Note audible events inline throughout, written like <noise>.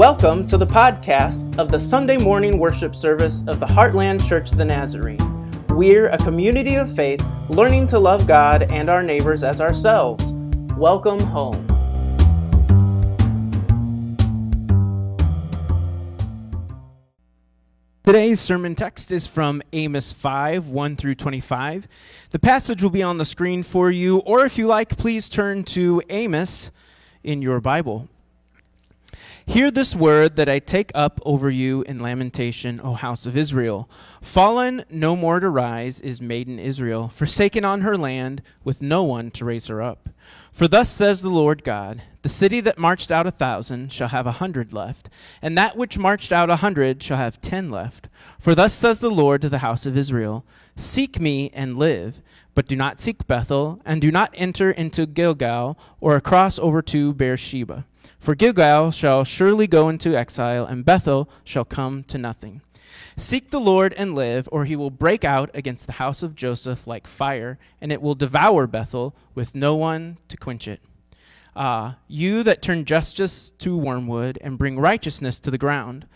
Welcome to the podcast of the Sunday morning worship service of the Heartland Church of the Nazarene. We're a community of faith learning to love God and our neighbors as ourselves. Welcome home. Today's sermon text is from Amos 5 1 through 25. The passage will be on the screen for you, or if you like, please turn to Amos in your Bible. Hear this word that I take up over you in lamentation, O house of Israel. Fallen, no more to rise, is maiden Israel, forsaken on her land, with no one to raise her up. For thus says the Lord God The city that marched out a thousand shall have a hundred left, and that which marched out a hundred shall have ten left. For thus says the Lord to the house of Israel Seek me and live. But do not seek Bethel, and do not enter into Gilgal, or across over to Beersheba. For Gilgal shall surely go into exile, and Bethel shall come to nothing. Seek the Lord and live, or he will break out against the house of Joseph like fire, and it will devour Bethel with no one to quench it. Ah, you that turn justice to wormwood and bring righteousness to the ground,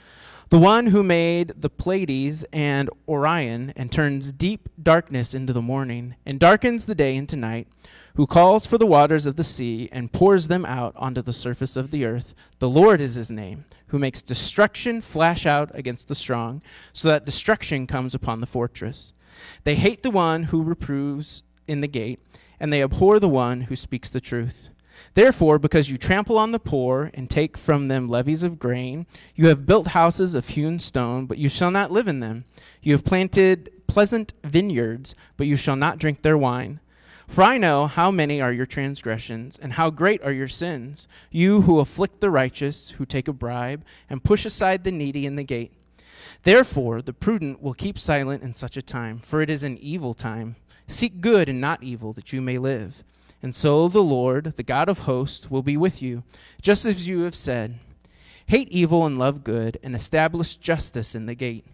the one who made the Pleiades and Orion and turns deep darkness into the morning and darkens the day into night, who calls for the waters of the sea and pours them out onto the surface of the earth. The Lord is his name, who makes destruction flash out against the strong, so that destruction comes upon the fortress. They hate the one who reproves in the gate, and they abhor the one who speaks the truth. Therefore, because you trample on the poor and take from them levies of grain, you have built houses of hewn stone, but you shall not live in them. You have planted pleasant vineyards, but you shall not drink their wine. For I know how many are your transgressions, and how great are your sins, you who afflict the righteous, who take a bribe, and push aside the needy in the gate. Therefore, the prudent will keep silent in such a time, for it is an evil time. Seek good and not evil, that you may live. And so the Lord, the God of hosts, will be with you, just as you have said. Hate evil and love good, and establish justice in the gate.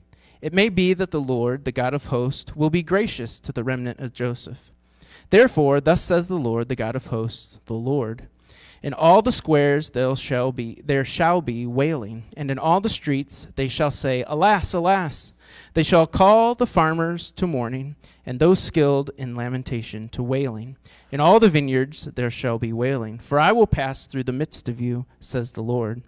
It may be that the Lord, the God of hosts, will be gracious to the remnant of Joseph. Therefore, thus says the Lord, the God of hosts, the Lord. In all the squares there shall be there shall be wailing, and in all the streets they shall say, Alas, alas! They shall call the farmers to mourning, and those skilled in lamentation to wailing. In all the vineyards there shall be wailing, for I will pass through the midst of you, says the Lord.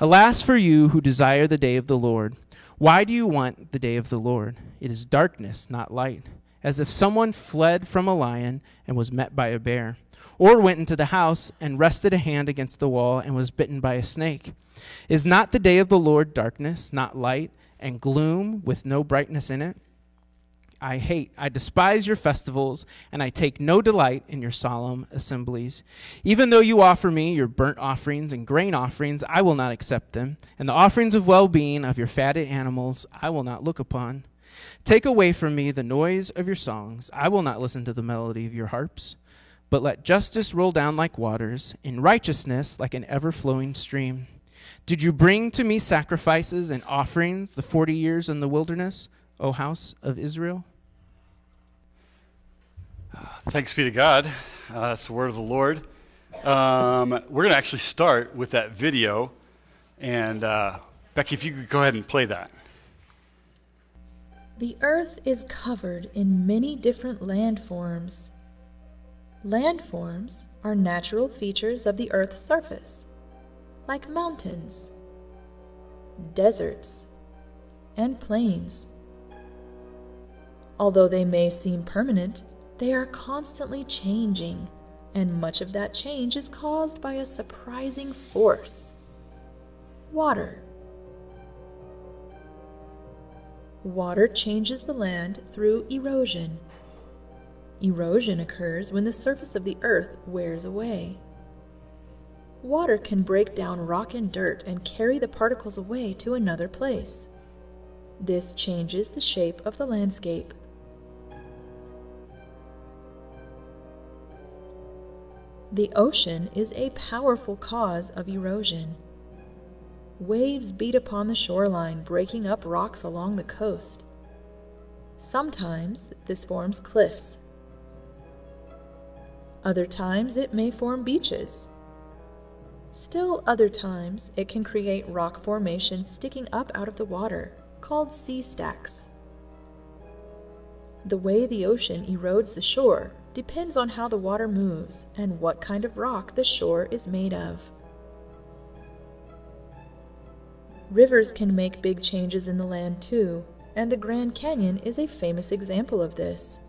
Alas for you who desire the day of the Lord! Why do you want the day of the Lord? It is darkness, not light as if someone fled from a lion and was met by a bear, or went into the house and rested a hand against the wall and was bitten by a snake. Is not the day of the Lord darkness, not light, and gloom with no brightness in it? I hate, I despise your festivals, and I take no delight in your solemn assemblies. Even though you offer me your burnt offerings and grain offerings, I will not accept them, and the offerings of well being of your fatted animals I will not look upon. Take away from me the noise of your songs. I will not listen to the melody of your harps. But let justice roll down like waters, in righteousness like an ever flowing stream. Did you bring to me sacrifices and offerings the forty years in the wilderness, O house of Israel? Thanks be to God. Uh, that's the word of the Lord. Um, we're going to actually start with that video. And uh, Becky, if you could go ahead and play that. The earth is covered in many different landforms. Landforms are natural features of the earth's surface, like mountains, deserts, and plains. Although they may seem permanent, they are constantly changing, and much of that change is caused by a surprising force water. Water changes the land through erosion. Erosion occurs when the surface of the earth wears away. Water can break down rock and dirt and carry the particles away to another place. This changes the shape of the landscape. The ocean is a powerful cause of erosion. Waves beat upon the shoreline, breaking up rocks along the coast. Sometimes this forms cliffs. Other times it may form beaches. Still, other times, it can create rock formations sticking up out of the water, called sea stacks. The way the ocean erodes the shore depends on how the water moves and what kind of rock the shore is made of. Rivers can make big changes in the land too, and the Grand Canyon is a famous example of this.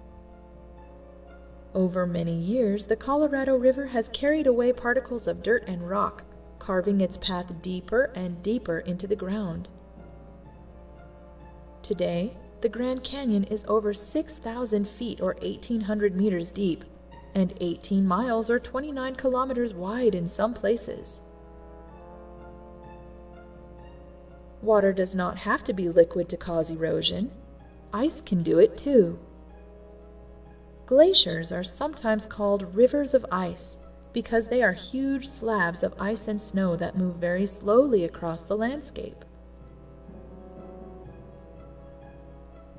Over many years, the Colorado River has carried away particles of dirt and rock, carving its path deeper and deeper into the ground. Today, the Grand Canyon is over 6,000 feet or 1,800 meters deep and 18 miles or 29 kilometers wide in some places. Water does not have to be liquid to cause erosion. Ice can do it too. Glaciers are sometimes called rivers of ice because they are huge slabs of ice and snow that move very slowly across the landscape.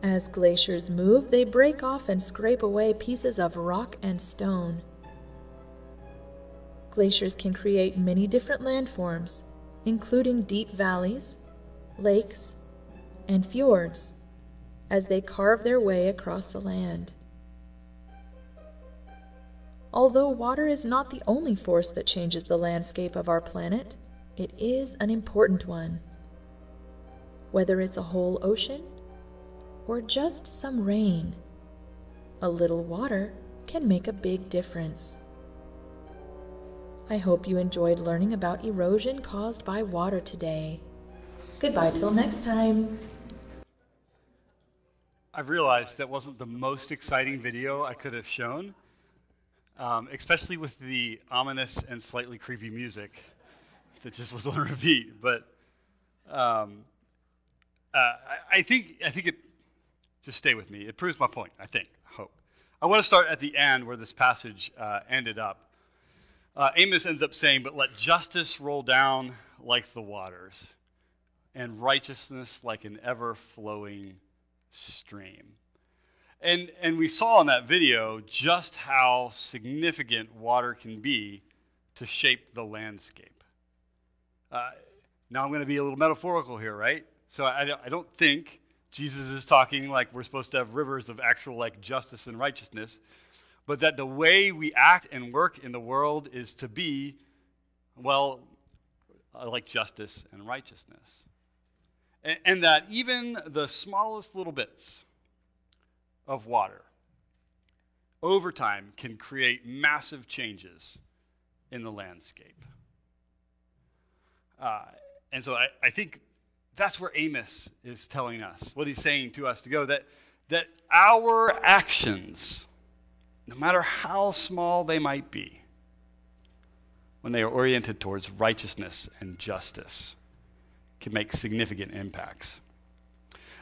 As glaciers move, they break off and scrape away pieces of rock and stone. Glaciers can create many different landforms, including deep valleys, lakes, and fjords as they carve their way across the land. Although water is not the only force that changes the landscape of our planet, it is an important one. Whether it's a whole ocean or just some rain, a little water can make a big difference. I hope you enjoyed learning about erosion caused by water today. Goodbye till next time. I've realized that wasn't the most exciting video I could have shown, um, especially with the ominous and slightly creepy music that just was <laughs> on repeat. But um, uh, I, I, think I think it. Just stay with me. It proves my point. I think. Hope. I want to start at the end where this passage uh, ended up. Uh, Amos ends up saying, "But let justice roll down like the waters." and righteousness like an ever flowing stream. And, and we saw in that video just how significant water can be to shape the landscape. Uh, now I'm going to be a little metaphorical here, right? So I, I don't think Jesus is talking like we're supposed to have rivers of actual like justice and righteousness, but that the way we act and work in the world is to be, well, uh, like justice and righteousness and, and that even the smallest little bits of water over time can create massive changes in the landscape. Uh, and so I, I, think that's where Amos is telling us, what he's saying to us to go, that, that our actions, no matter how small they might be, when they are oriented towards righteousness and justice, can make significant impacts.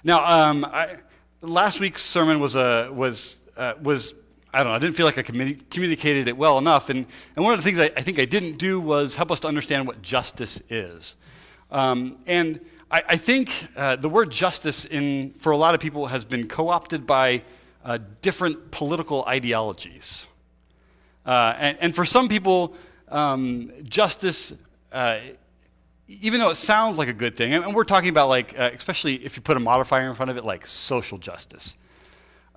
Now, um, I, last week's sermon was a was uh, was I don't know. I didn't feel like I communi- communicated it well enough, and and one of the things I, I, think I didn't do was help us to understand what justice is. Um, and I, I think uh, the word justice in for a lot of people has been co-opted by uh, different political ideologies, uh, and, and, for some people, um, justice uh, even though it sounds like a good thing, and we're talking about like, uh, especially if you put a modifier in front of it, like social justice.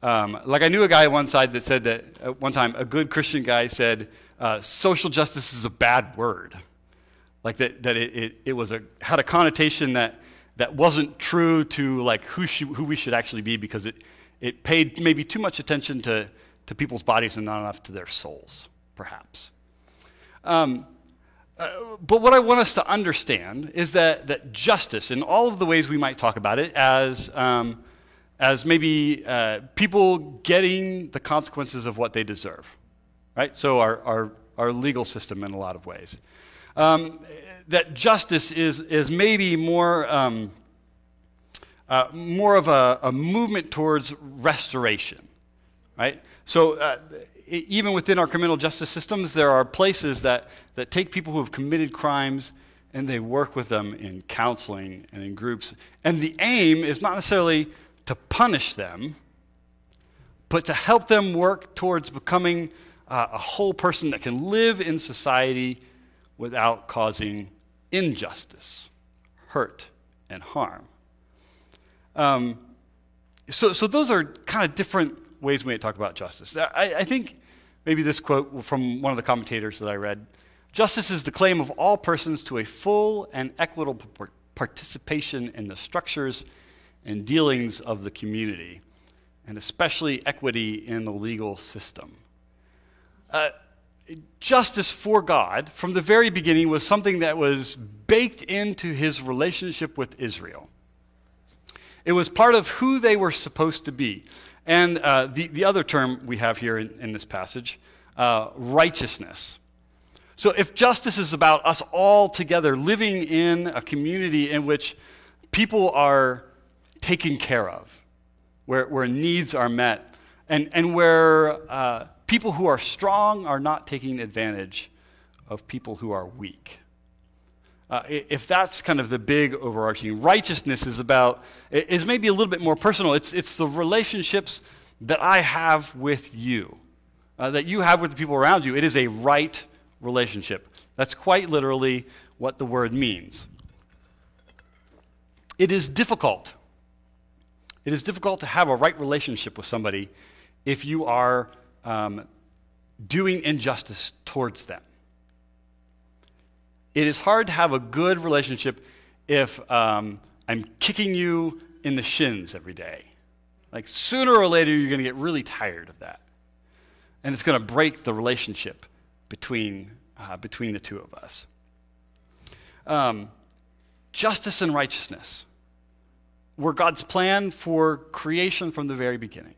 Um, like I knew a guy on one side that said that uh, one time a good Christian guy said uh, social justice is a bad word, like that that it, it, it, was a had a connotation that that wasn't true to like who who we should actually be because it it paid maybe too much attention to to people's bodies and not enough to their souls, perhaps. Um, uh, but what I want us to understand is that, that justice, in all of the ways we might talk about it, as, um, as maybe uh, people getting the consequences of what they deserve, right? So, our, our, our legal system in a lot of ways. Um, that justice is, is maybe more, um, uh, more of a, a, movement towards restoration, right? So, uh, even within our criminal justice systems, there are places that, that take people who have committed crimes and they work with them in counseling and in groups. And the aim is not necessarily to punish them, but to help them work towards becoming uh, a whole person that can live in society without causing injustice, hurt, and harm. Um, so, so those are kind of different ways we might talk about justice. I, I think maybe this quote from one of the commentators that I read Justice is the claim of all persons to a full and equitable participation in the structures and dealings of the community, and especially equity in the legal system. Uh, justice for God, from the very beginning, was something that was baked into his relationship with Israel. It was part of who they were supposed to be. And uh, the, the other term we have here in, in this passage, uh, righteousness. So if justice is about us all together living in a community in which people are taken care of, where, where needs are met, and, and where uh, people who are strong are not taking advantage of people who are weak. Uh, if that's kind of the big overarching, righteousness is about, is maybe a little bit more personal. It's, it's the relationships that I have with you, uh, that you have with the people around you. It is a right relationship. That's quite literally what the word means. It is difficult. It is difficult to have a right relationship with somebody if you are um, doing injustice towards them. It is hard to have a good relationship if um, I'm kicking you in the shins every day. Like sooner or later, you're going to get really tired of that. And it's going to break the relationship between, uh, between the two of us. Um, justice and righteousness were God's plan for creation from the very beginning.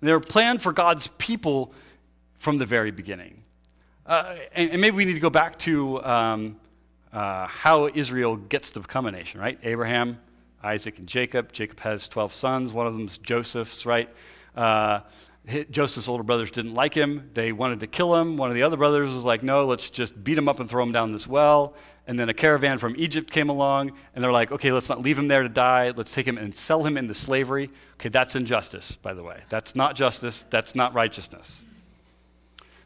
They were planned for God's people from the very beginning. Uh, and, and, maybe we need to go back to um, uh, how Israel gets to become a nation, right? Abraham, Isaac, and Jacob. Jacob has 12 sons. One of them is Joseph's, right? Uh, Joseph's older brothers didn't like him. They wanted to kill him. One of the other brothers was like, no, let's just beat him up and throw him down this well. And then a caravan from Egypt came along, and they're like, okay, let's not leave him there to die. Let's take him and sell him into slavery. Okay, that's injustice, by the way. That's not justice. That's not righteousness.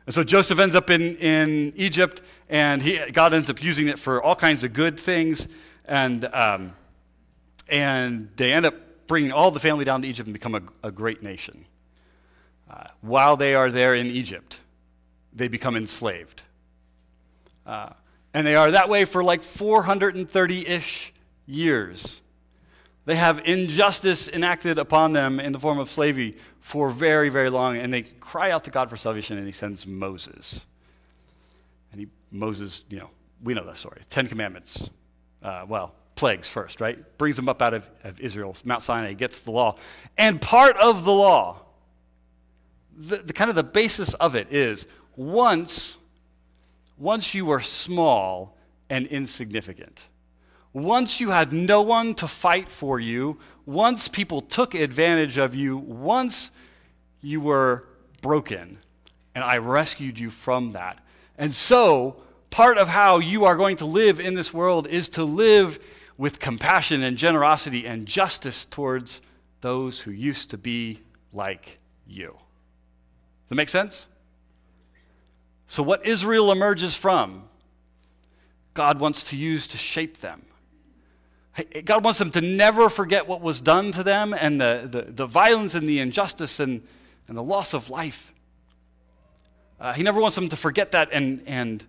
And so Joseph ends up in, in Egypt, and he, God ends up using it for all kinds of good things. And, um, and they end up bringing all the family down to Egypt and become a, a great nation. Uh, while they are there in Egypt, they become enslaved. Uh, and they are that way for like 430 ish years. They have injustice enacted upon them in the form of slavery for very, very long, and they cry out to God for salvation, and He sends Moses. And he, Moses, you know, we know that story. Ten Commandments. Uh, well, plagues first, right? Brings them up out of, of Israel, Mount Sinai, gets the law. And part of the law, the, the kind of the basis of it is once, once you were small and insignificant, once you had no one to fight for you, once people took advantage of you, once you were broken, and I rescued you from that. And so, part of how you are going to live in this world is to live with compassion and generosity and justice towards those who used to be like you. Does that make sense? So, what Israel emerges from, God wants to use to shape them. God wants them to never forget what was done to them and the, the, the violence and the injustice and, and the loss of life. Uh, he never wants them to forget that and, and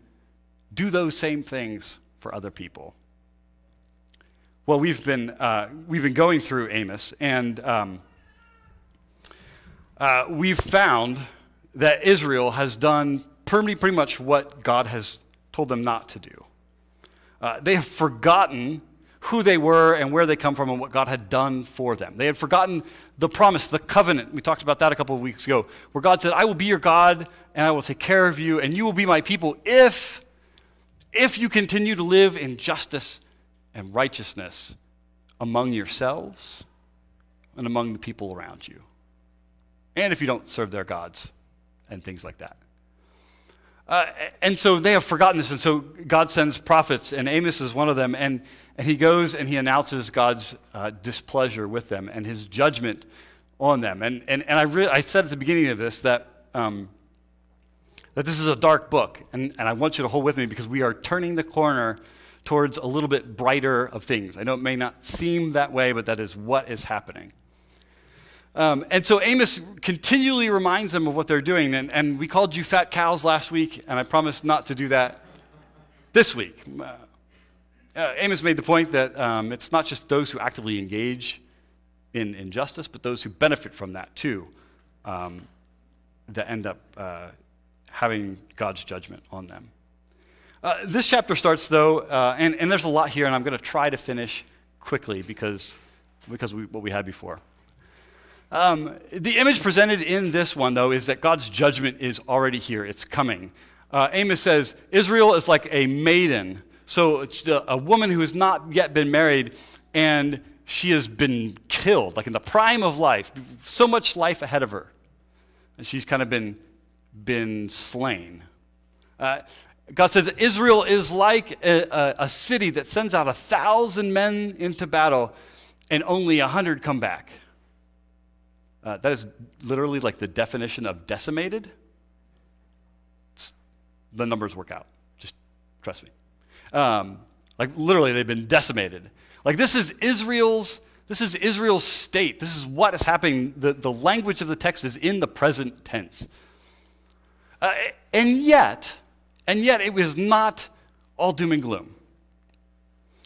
do those same things for other people. Well, we've been, uh, we've been going through Amos, and um, uh, we've found that Israel has done pretty, pretty much what God has told them not to do. Uh, they have forgotten who they were and where they come from and what God had done for them. They had forgotten the promise, the covenant. We talked about that a couple of weeks ago, where God said, I will be your God and I will take care of you and you will be my people if if you continue to live in justice and righteousness among yourselves and among the people around you. And if you don't serve their gods and things like that. Uh, and so they have forgotten this, and so God sends prophets, and Amos is one of them. And and he goes and he announces God's uh, displeasure with them and his judgment on them. And, and, and I, re- I said at the beginning of this that um, that this is a dark book. And, and I want you to hold with me because we are turning the corner towards a little bit brighter of things. I know it may not seem that way, but that is what is happening. Um, and so Amos continually reminds them of what they're doing. And, and we called you fat cows last week, and I promised not to do that this week. Uh, uh, Amos made the point that um, it's not just those who actively engage in injustice, but those who benefit from that too, um, that end up uh, having God's judgment on them. Uh, this chapter starts, though, uh, and, and there's a lot here, and I'm going to try to finish quickly because, because we, what we had before. Um, the image presented in this one, though, is that God's judgment is already here. It's coming. Uh, Amos says Israel is like a maiden, so a woman who has not yet been married, and she has been killed, like in the prime of life, so much life ahead of her. And she's kind of been, been slain. Uh, God says Israel is like a, a, a, city that sends out a thousand men into battle and only a hundred come back. Uh, that is literally like the definition of decimated. It's, the numbers work out. Just trust me. Um, like literally, they've been decimated. Like this is Israel's. This is Israel's state. This is what is happening. The, the language of the text is in the present tense. Uh, and yet, and yet it was not all doom and gloom.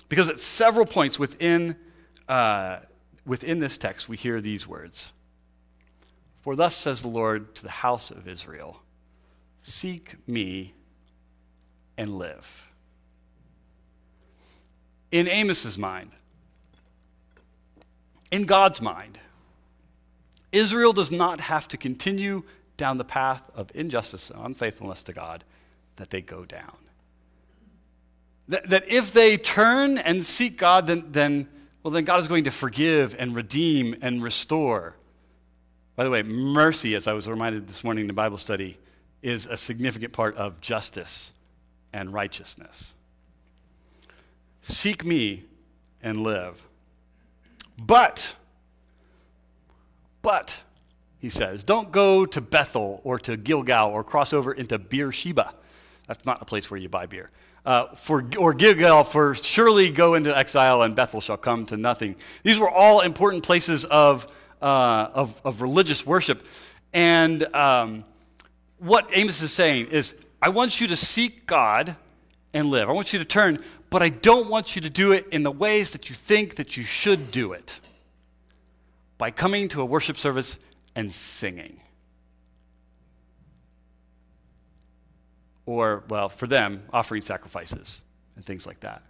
Because at several points within, uh, within this text, we hear these words For thus says the Lord to the house of Israel Seek me and live. In Amos's mind, in God's mind, Israel does not have to continue down the path of injustice and unfaithfulness to God that they go down. That, that if they turn and seek God, then, then, well, then God is going to forgive and redeem and restore. By the way, mercy, as I was reminded this morning in the Bible study, is a significant part of justice and righteousness. Seek me and live. But, but, he says, don't go to Bethel or to Gilgal or cross over into Beersheba. That's not a place where you buy beer. Uh, for, or Gilgal, for surely go into exile and Bethel shall come to nothing. These were all important places of, uh, of, of, religious worship. And um, what Amos is saying is, I want you to seek God and live. I want you to turn, but I don't want you to do it in the ways that you think that you should do it by coming to a worship service and singing. or, well, for them, offering sacrifices and things like that.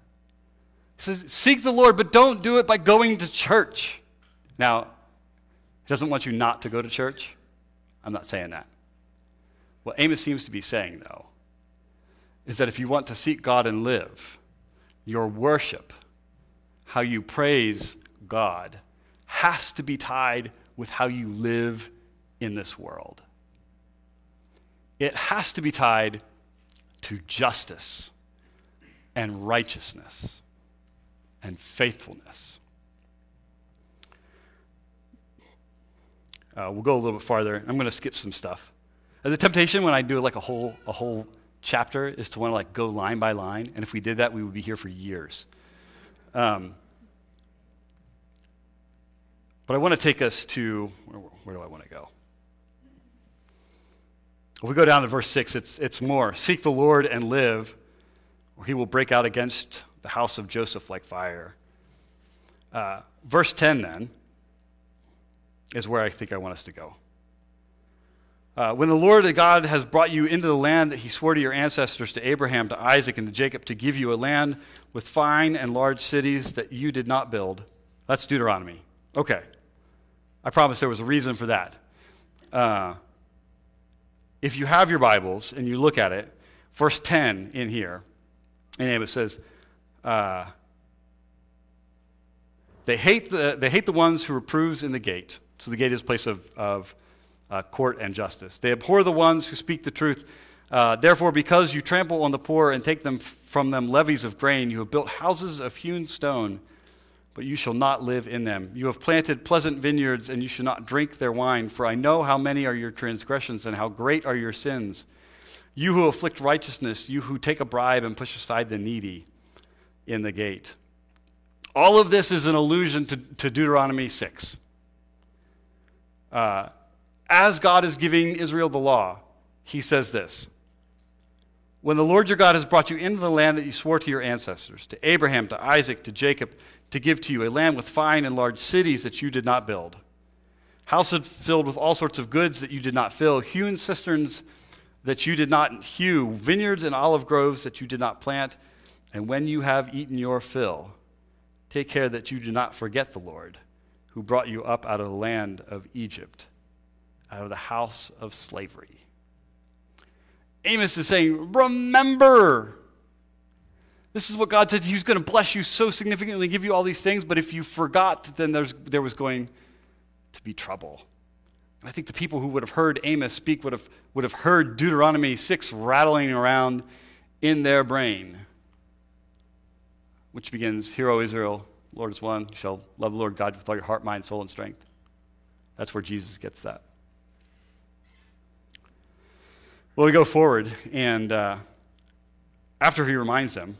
He says, Seek the Lord, but don't do it by going to church. Now, he doesn't want you not to go to church. I'm not saying that. What Amos seems to be saying, though, is that if you want to seek God and live, your worship, how you praise God, has to be tied with how you live in this world. It has to be tied to justice and righteousness and faithfulness. Uh, we'll go a little bit farther. I'm going to skip some stuff. Uh, the temptation when I do like a whole a whole chapter is to want to like go line by line, and if we did that, we would be here for years. Um, but I want to take us to where, where do I want to go? If we go down to verse 6, it's, it's more Seek the Lord and live, or he will break out against the house of Joseph like fire. Uh, verse 10 then is where I think I want us to go. Uh, when the Lord God has brought you into the land that he swore to your ancestors, to Abraham, to Isaac, and to Jacob, to give you a land with fine and large cities that you did not build. That's Deuteronomy. Okay. I promise there was a reason for that. Uh, if you have your Bibles and you look at it, verse 10 in here, and it says, uh, they, hate the, they hate the ones who reproves in the gate. So the gate is a place of, of uh, court and justice. They abhor the ones who speak the truth. Uh, Therefore, because you trample on the poor and take them f- from them levies of grain, you have built houses of hewn stone but you shall not live in them. You have planted pleasant vineyards, and you shall not drink their wine, for I know how many are your transgressions and how great are your sins. You who afflict righteousness, you who take a bribe and push aside the needy in the gate. All of this is an allusion to, to Deuteronomy 6. Uh, as God is giving Israel the law, he says this When the Lord your God has brought you into the land that you swore to your ancestors, to Abraham, to Isaac, to Jacob, to give to you, a land with fine and large cities that you did not build, houses filled with all sorts of goods that you did not fill, hewn cisterns that you did not hew, vineyards and olive groves that you did not plant. And when you have eaten your fill, take care that you do not forget the Lord, who brought you up out of the land of Egypt, out of the house of slavery. Amos is saying, Remember. This is what God said. He was going to bless you so significantly, give you all these things, but if you forgot, then there was going to be trouble. I think the people who would have heard Amos speak would have, would have heard Deuteronomy 6 rattling around in their brain, which begins Hear, O Israel, Lord is one. You shall love the Lord God with all your heart, mind, soul, and strength. That's where Jesus gets that. Well, we go forward, and uh, after he reminds them,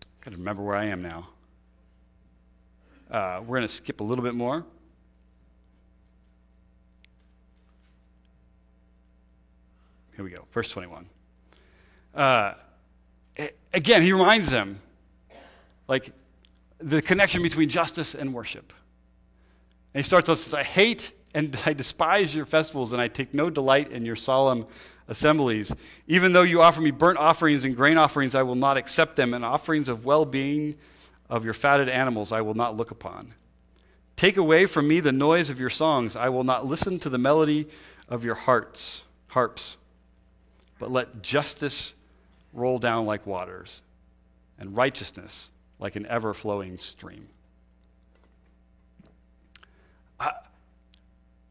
I gotta remember where I am now. Uh, we're going to skip a little bit more. Here we go, verse 21. Uh, again, he reminds them, like, the connection between justice and worship. And he starts off says, I hate and <laughs> I despise your festivals, and I take no delight in your solemn assemblies. Even though you offer me burnt offerings and grain offerings, I will not accept them, and offerings of well being of your fatted animals I will not look upon. Take away from me the noise of your songs. I will not listen to the melody of your hearts, harps but let justice roll down like waters and righteousness like an ever flowing stream.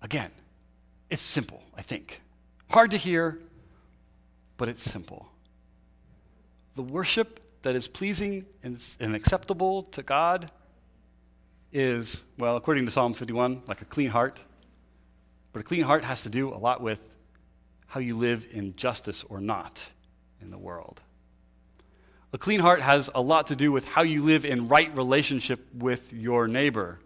Again, it's simple, I think. Hard to hear, but it's simple. The worship that is pleasing and, acceptable to God is, well, according to Psalm 51, like a clean heart. But a clean heart has to do a lot with how you live in justice or not in the world. A clean heart has a lot to do with how you live in right relationship with your neighbor.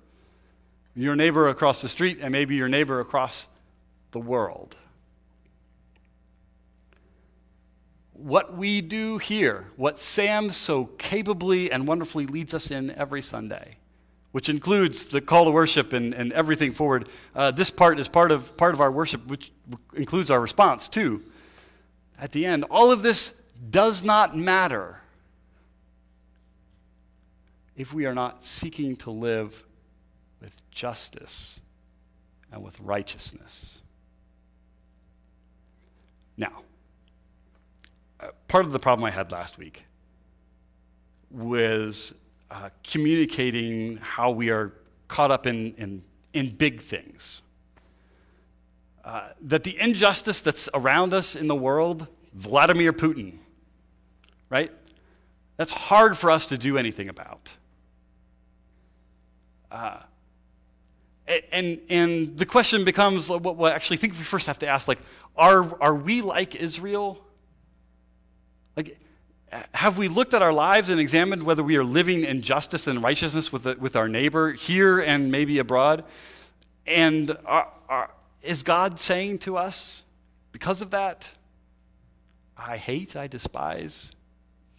Your neighbor across the street and maybe your neighbor across the world. What we do here, what Sam so capably and wonderfully leads us in every Sunday, which includes the call to worship and, and everything forward. Uh, this part is part of, part of our worship, which includes our response, too. At the end, all of this does not matter if we are not seeking to live with justice and with righteousness. Now, uh, part of the problem I had last week was uh, communicating how we are caught up in, in, in big things. Uh, that the injustice that's around us in the world, Vladimir Putin, right? That's hard for us to do anything about. Uh, and, and the question becomes what, what actually I think we first have to ask like, are, are we like Israel? Like, have we looked at our lives and examined whether we are living in justice and righteousness with, the, with our neighbor here and maybe abroad? And are, are, is God saying to us, because of that, I hate, I despise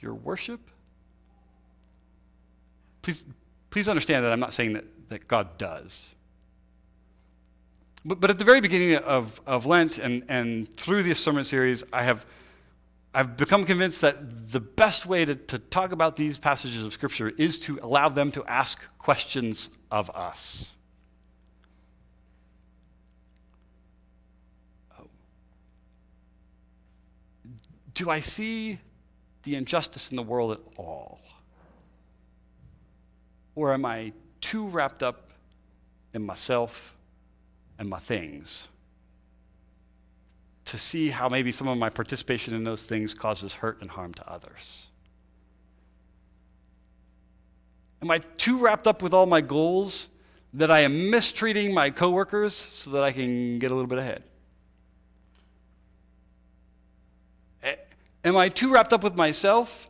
your worship? Please, please understand that I'm not saying that, that God does. But, but at the very beginning of, of Lent and, and through this sermon series, I have I've become convinced that the best way to, to talk about these passages of Scripture is to allow them to ask questions of us. Do I see the injustice in the world at all? Or am I too wrapped up in myself and my things? to see how maybe some of my participation in those things causes hurt and harm to others? Am I too wrapped up with all my goals that I am mistreating my coworkers so that I can get a little bit ahead? Am I too wrapped up with myself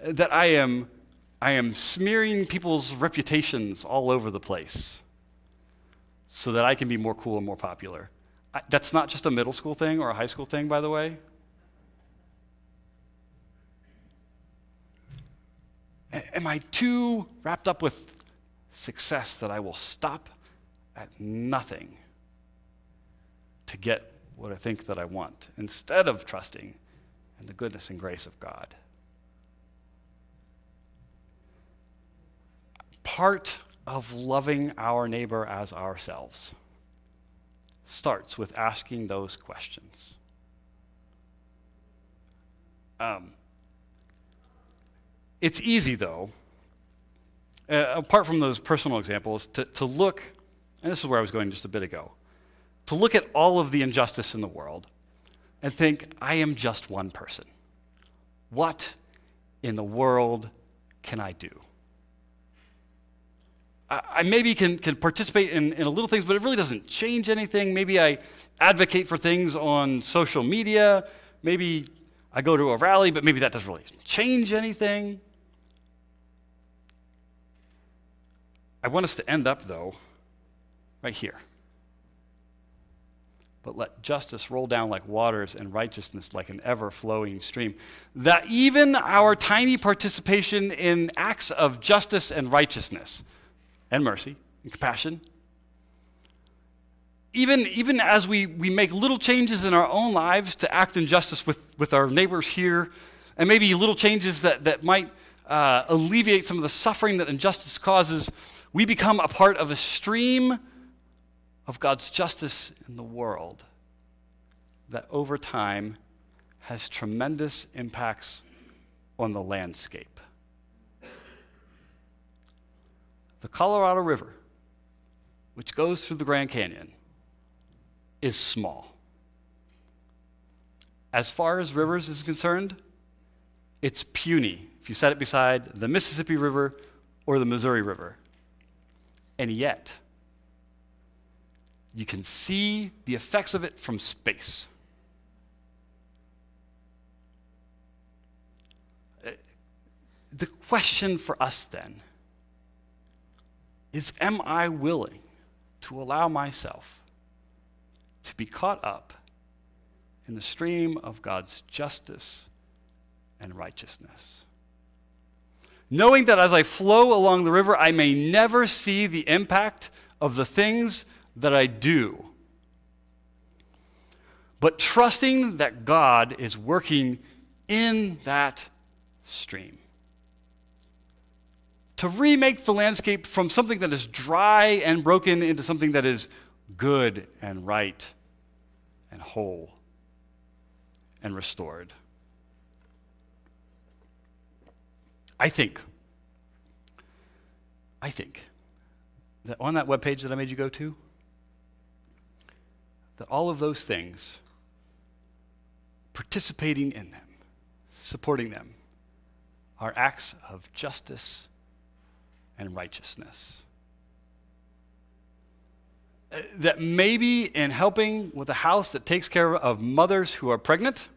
that I am, I am smearing people's reputations all over the place so that I can be more cool and more popular? I, that's not just a middle school thing or a high school thing, by the way. Am I too wrapped up with success that I will stop at nothing to get what I think that I want instead of trusting in the goodness and grace of God? Part of loving our neighbor as ourselves starts with asking those questions. Um, it's easy, though, uh, apart from those personal examples, to, to look, and this is where I was going just a bit ago, to look at all of the injustice in the world and think, I am just one person. What in the world can I do? I maybe can, can participate in, in a little things, but it really doesn't change anything. Maybe I advocate for things on social media. Maybe I go to a rally, but maybe that doesn't really change anything. I want us to end up, though, right here. But let justice roll down like waters and righteousness like an ever flowing stream. That even our tiny participation in acts of justice and righteousness, and mercy and compassion. Even, even as we, we make little changes in our own lives to act in justice with, with our neighbors here, and maybe little changes that, that might uh, alleviate some of the suffering that injustice causes, we become a part of a stream of God's justice in the world that over time has tremendous impacts on the landscape. The Colorado River, which goes through the Grand Canyon, is small. As far as rivers is concerned, it's puny if you set it beside the Mississippi River or the Missouri River. And yet, you can see the effects of it from space. The question for us then is am I willing to allow myself to be caught up in the stream of God's justice and righteousness? Knowing that as I flow along the river, I may never see the impact of the things that I do. But trusting that God is working in that stream to remake the landscape from something that is dry and broken into something that is good and right and whole and restored. I think, I think that on that webpage that I made you go to, that all of those things, participating in them, supporting them, are acts of justice and righteousness. Uh, that maybe in helping with a house that takes care of mothers who are pregnant,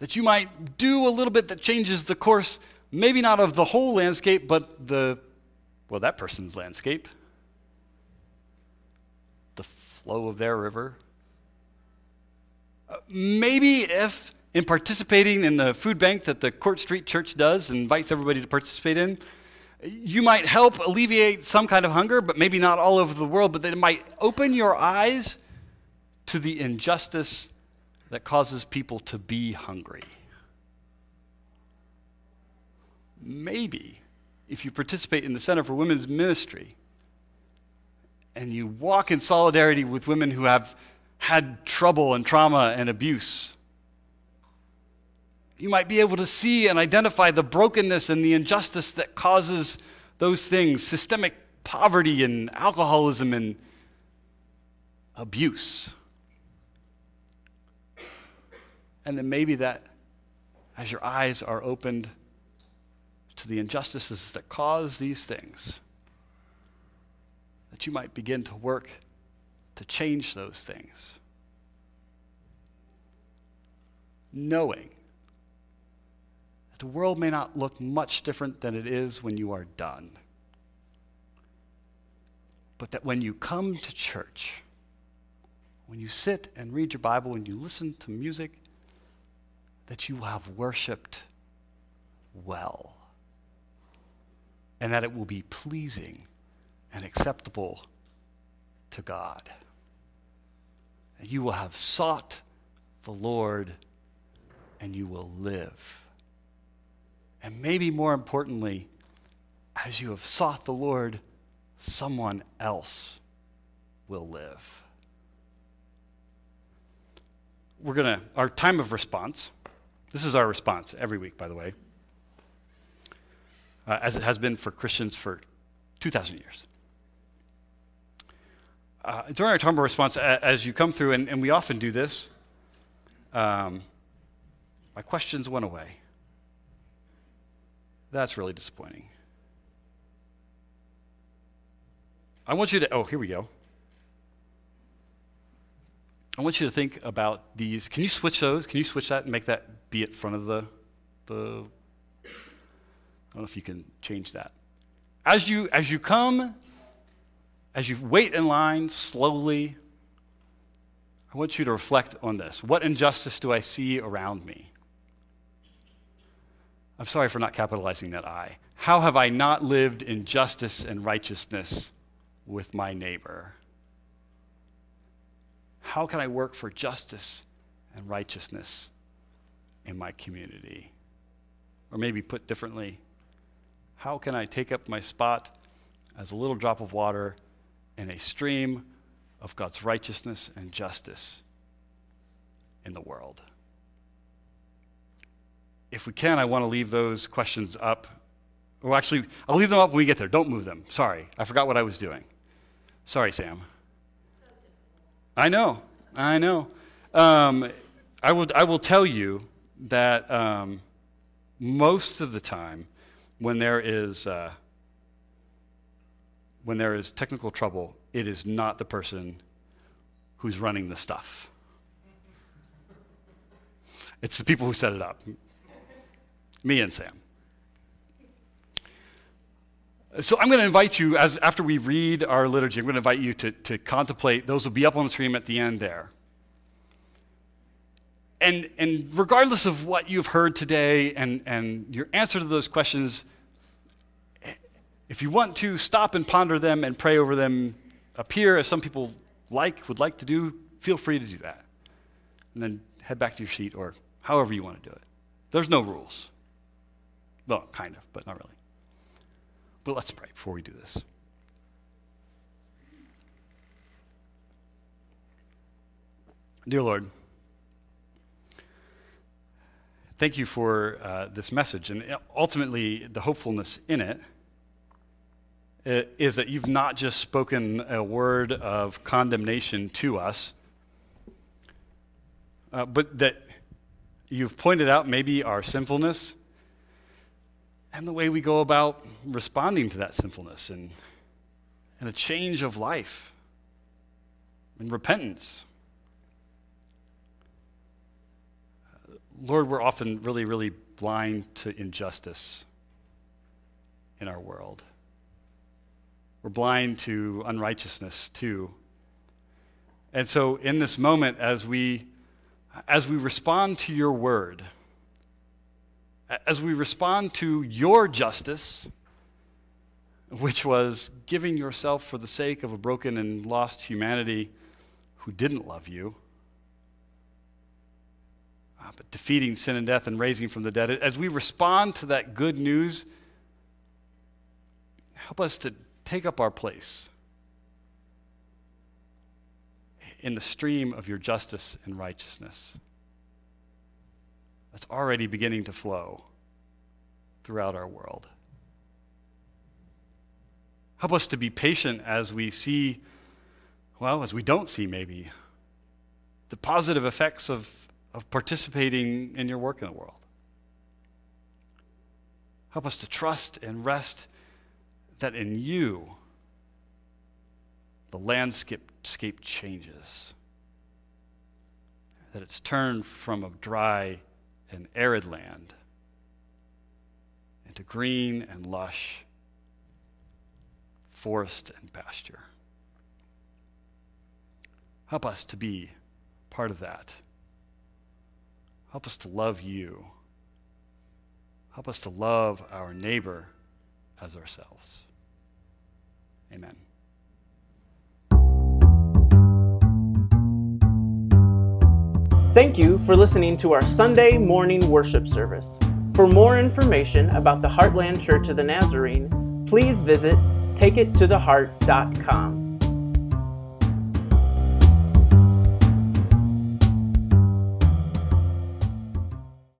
that you might do a little bit that changes the course, maybe not of the whole landscape, but the, well, that person's landscape, the flow of their river. Uh, maybe if in participating in the food bank that the Court Street Church does and invites everybody to participate in, you might help alleviate some kind of hunger, but maybe not all over the world, but it might open your eyes to the injustice that causes people to be hungry. Maybe if you participate in the Center for Women's Ministry and you walk in solidarity with women who have had trouble and trauma and abuse, you might be able to see and identify the brokenness and the injustice that causes those things systemic poverty and alcoholism and abuse. And then maybe that, as your eyes are opened to the injustices that cause these things, that you might begin to work to change those things. knowing the world may not look much different than it is when you are done. But that when you come to church, when you sit and read your Bible, when you listen to music, that you have worshiped well. And that it will be pleasing and acceptable to God. And you will have sought the Lord and you will live. And maybe more importantly, as you have sought the Lord, someone else will live. We're going to, our time of response, this is our response every week, by the way, uh, as it has been for Christians for 2,000 years. Uh, during our time of response, as you come through, and, and we often do this, um, my questions went away. That's really disappointing. I want you to, oh, here we go. I want you to think about these. Can you switch those? Can you switch that and make that be at front of the, the I don't know if you can change that. As you, as you come, as you wait in line slowly, I want you to reflect on this. What injustice do I see around me? I'm sorry for not capitalizing that I. How have I not lived in justice and righteousness with my neighbor? How can I work for justice and righteousness in my community? Or maybe put differently, how can I take up my spot as a little drop of water in a stream of God's righteousness and justice in the world? If we can, I want to leave those questions up. Well, actually, I'll leave them up when we get there. Don't move them. Sorry, I forgot what I was doing. Sorry, Sam. I know, I know. Um, I, will, I will tell you that um, most of the time, when there is uh, when there is technical trouble, it is not the person who's running the stuff. It's the people who set it up. Me and Sam. So I'm going to invite you, as after we read our liturgy, I'm going to invite you to, to contemplate. Those will be up on the screen at the end there. And, and regardless of what you've heard today and, and your answer to those questions, if you want to stop and ponder them and pray over them up here, as some people like, would like to do, feel free to do that. And then head back to your seat or however you want to do it. There's no rules. Well, kind of, but not really. But let's pray before we do this. Dear Lord, thank you for uh, this message and ultimately the hopefulness in it is that you've not just spoken a word of condemnation to us, uh, but that you've pointed out maybe our sinfulness and the way we go about responding to that sinfulness and, and a change of life and repentance. Lord, we're often really, really blind to injustice in our world. We're blind to unrighteousness too. And so in this moment as we as we respond to your word, as we respond to your justice, which was giving yourself for the sake of a broken and lost humanity who didn't love you, uh, but defeating sin and death and raising from the dead, as we respond to that good news, help us to take up our place in the stream of your justice and righteousness that's already beginning to flow throughout our world. Help us to be patient as we see, well, as we don't see maybe, the positive effects of, of participating in your work in the world. Help us to trust and rest that in you, the landscape changes that it's turned from a dry and arid land into green and lush forest and pasture. Help us to be part of that. Help us to love you. Help us to love our neighbor as ourselves. Amen. Thank you for listening to our Sunday morning worship service. For more information about the Heartland Church of the Nazarene, please visit takeittotheheart.com.